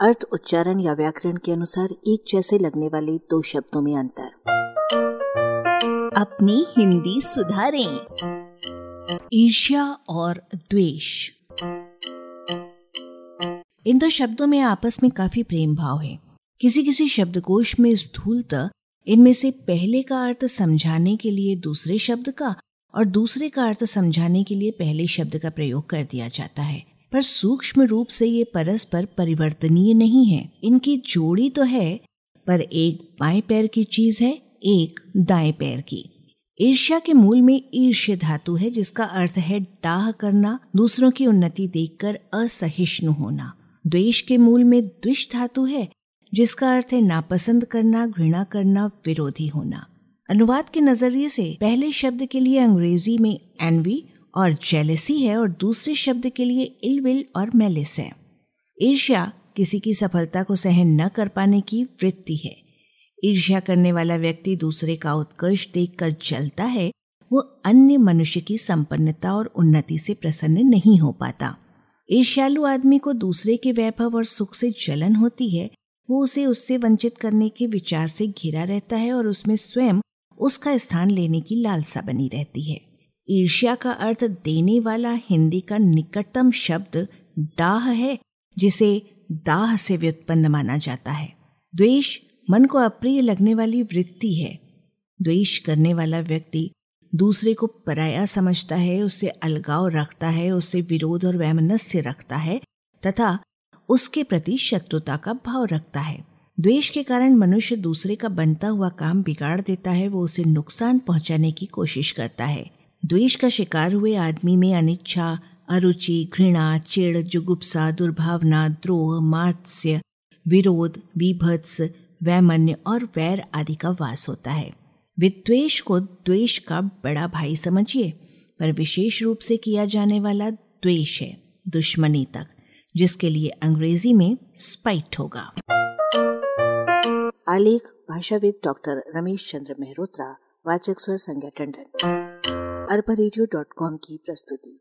अर्थ, उच्चारण या व्याकरण के अनुसार एक जैसे लगने वाले दो शब्दों में अंतर। अपनी हिंदी सुधारें। ईर्ष्या और द्वेष। इन दो शब्दों में आपस में काफ़ी प्रेम भाव है। किसी किसी शब्दकोश में स्थूलता, इनमें से पहले का अर्थ समझाने के लिए दूसरे शब्द का और दूसरे का अर्थ समझाने के लिए पहले शब्द का प्रयोग कर दिया जाता है। पर सूक्ष्म रूप से ये परस्पर परिवर्तनीय नहीं है। इनकी जोड़ी तो है, पर एक बाएँ पैर की चीज़ है, एक दाएँ पैर की। ईर्ष्या के मूल में ईर्ष्य धातु है, जिसका अर्थ है डाह करना, दूसरों की उन्नति देखकर असहिष्णु होना। द्वेष के मूल में द्विष धातु है, जिसका अर्थ है नापसंद करना, घृणा करना, विरोधी होना। अनुवाद के नज़रिए से पहले शब्द के लिए अंग्रेज़ी में एनवी और जेलसी है और दूसरे शब्द के लिए इलविल और मेलिस है। ईर्ष्या किसी की सफलता को सहन न कर पाने की वृत्ति है। ईर्ष्या करने वाला व्यक्ति दूसरे का उत्कर्ष देखकर जलता है, वो अन्य मनुष्य की संपन्नता और उन्नति से प्रसन्न नहीं हो पाता। ईर्ष्यालु आदमी को दूसरे के वैभव और सुख से जलन होती है, वो उसे उससे वंचित करने के विचार से घिरा रहता है और उसमें स्वयं उसका स्थान लेने की लालसा बनी रहती है। ईर्ष्या का अर्थ देने वाला हिंदी का निकटतम शब्द डाह है, जिसे दाह से व्युत्पन्न माना जाता है। द्वेष मन को अप्रिय लगने वाली वृत्ति है। द्वेष करने वाला व्यक्ति दूसरे को पराया समझता है उससे अलगाव रखता है उससे विरोध और वैमनस्य रखता है, तथा उसके प्रति शत्रुता का भाव रखता है। द्वेष के कारण मनुष्य दूसरे का बनता हुआ काम बिगाड़ देता है, वो उसे नुकसान पहुँचाने की कोशिश करता है। द्वेष का शिकार हुए आदमी में अनिच्छा, अरुचि, घृणा चिड़ जुगुप्सा, दुर्भावना, द्रोह, मात्स्य, विरोध, विभत्स, वैमन्य और वैर आदि का वास होता है। विद्वेष को द्वेष का बड़ा भाई समझिए, पर विशेष रूप से किया जाने वाला द्वेष है, दुश्मनी तक, जिसके लिए अंग्रेज़ी में स्पाइट होगा। आलेख, भाषाविद डॉक्टर रमेश चंद्र मेहरोत्रा, वाचक स्वर संज्ञा टंडन। अरबा की प्रस्तुति।